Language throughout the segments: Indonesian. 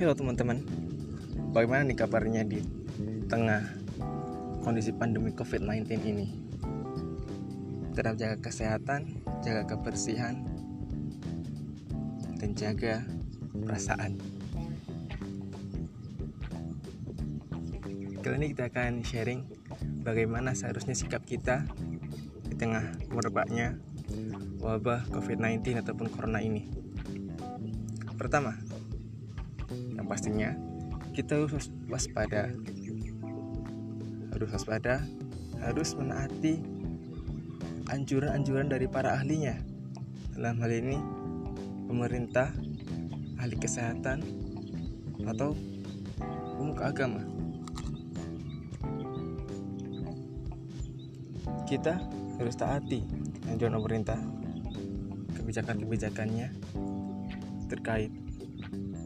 Halo teman-teman, bagaimana nih kabarnya di tengah kondisi pandemi COVID-19 ini? Tetap jaga kesehatan, jaga kebersihan, dan jaga perasaan. Kali ini kita akan sharing bagaimana seharusnya sikap kita di tengah merebaknya wabah COVID-19 ataupun corona ini. Pertama, yang pastinya kita harus waspada. Harus waspada, harus menaati anjuran-anjuran dari para ahlinya. Dalam hal ini, pemerintah, ahli kesehatan, atau pemuka agama. Kita harus taati anjuran pemerintah, kebijakan-kebijakannya, terkait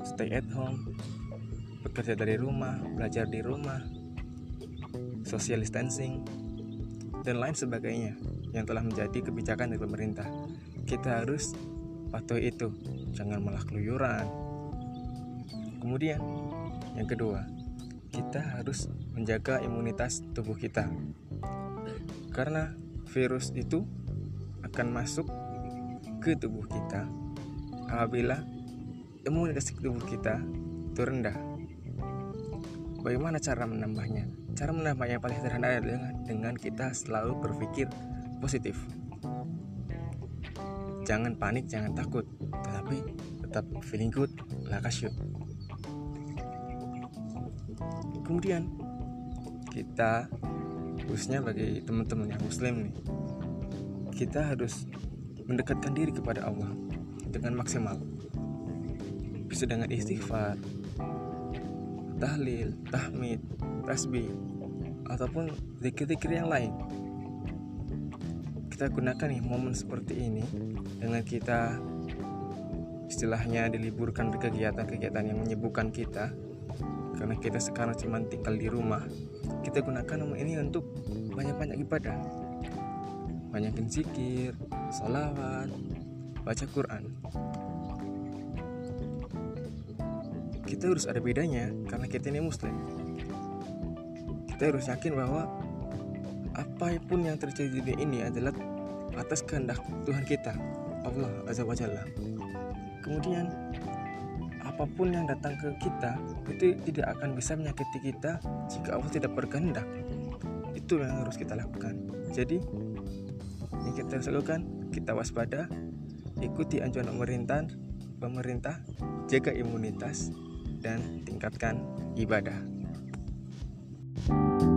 stay at home, bekerja dari rumah, belajar di rumah, social distancing, dan lain sebagainya yang telah menjadi kebijakan dari pemerintah. Kita harus patuhi itu, jangan malah keluyuran. Kemudian, yang kedua, kita harus menjaga imunitas tubuh kita. Karena virus itu akan masuk ke tubuh kita apabila imunitas tubuh kita itu rendah. Bagaimana cara menambahnya? Cara menambahnya paling sederhana adalah dengan kita selalu berpikir positif. Jangan panik, jangan takut, tetapi tetap feeling good, like shoot. Kemudian kita khususnya bagi teman-teman yang muslim nih, kita harus mendekatkan diri kepada Allah dengan maksimal bisa dengan istighfar tahlil, tahmid, tasbih ataupun zikir-zikir yang lain. Kita gunakan nih momen seperti ini dengan kita istilahnya diliburkan kegiatan-kegiatan yang menyibukkan kita. Karena kita sekarang cuma tinggal di rumah kita gunakan momen ini untuk banyak-banyak ibadah. Banyakin zikir, salawat, baca Quran kita harus ada bedanya karena kita ini muslim. Kita harus yakin bahwa apa pun yang terjadi di ini adalah atas kehendak Tuhan kita Allah Azza wa Jalla. Kemudian apa pun yang datang ke kita itu tidak akan bisa menyakiti kita jika Allah tidak berkehendak. Itu yang harus kita lakukan. Jadi yang kita harus lakukan kita waspada ikuti anjuran pemerintah pemerintah jaga imunitas dan tingkatkan ibadah. thank you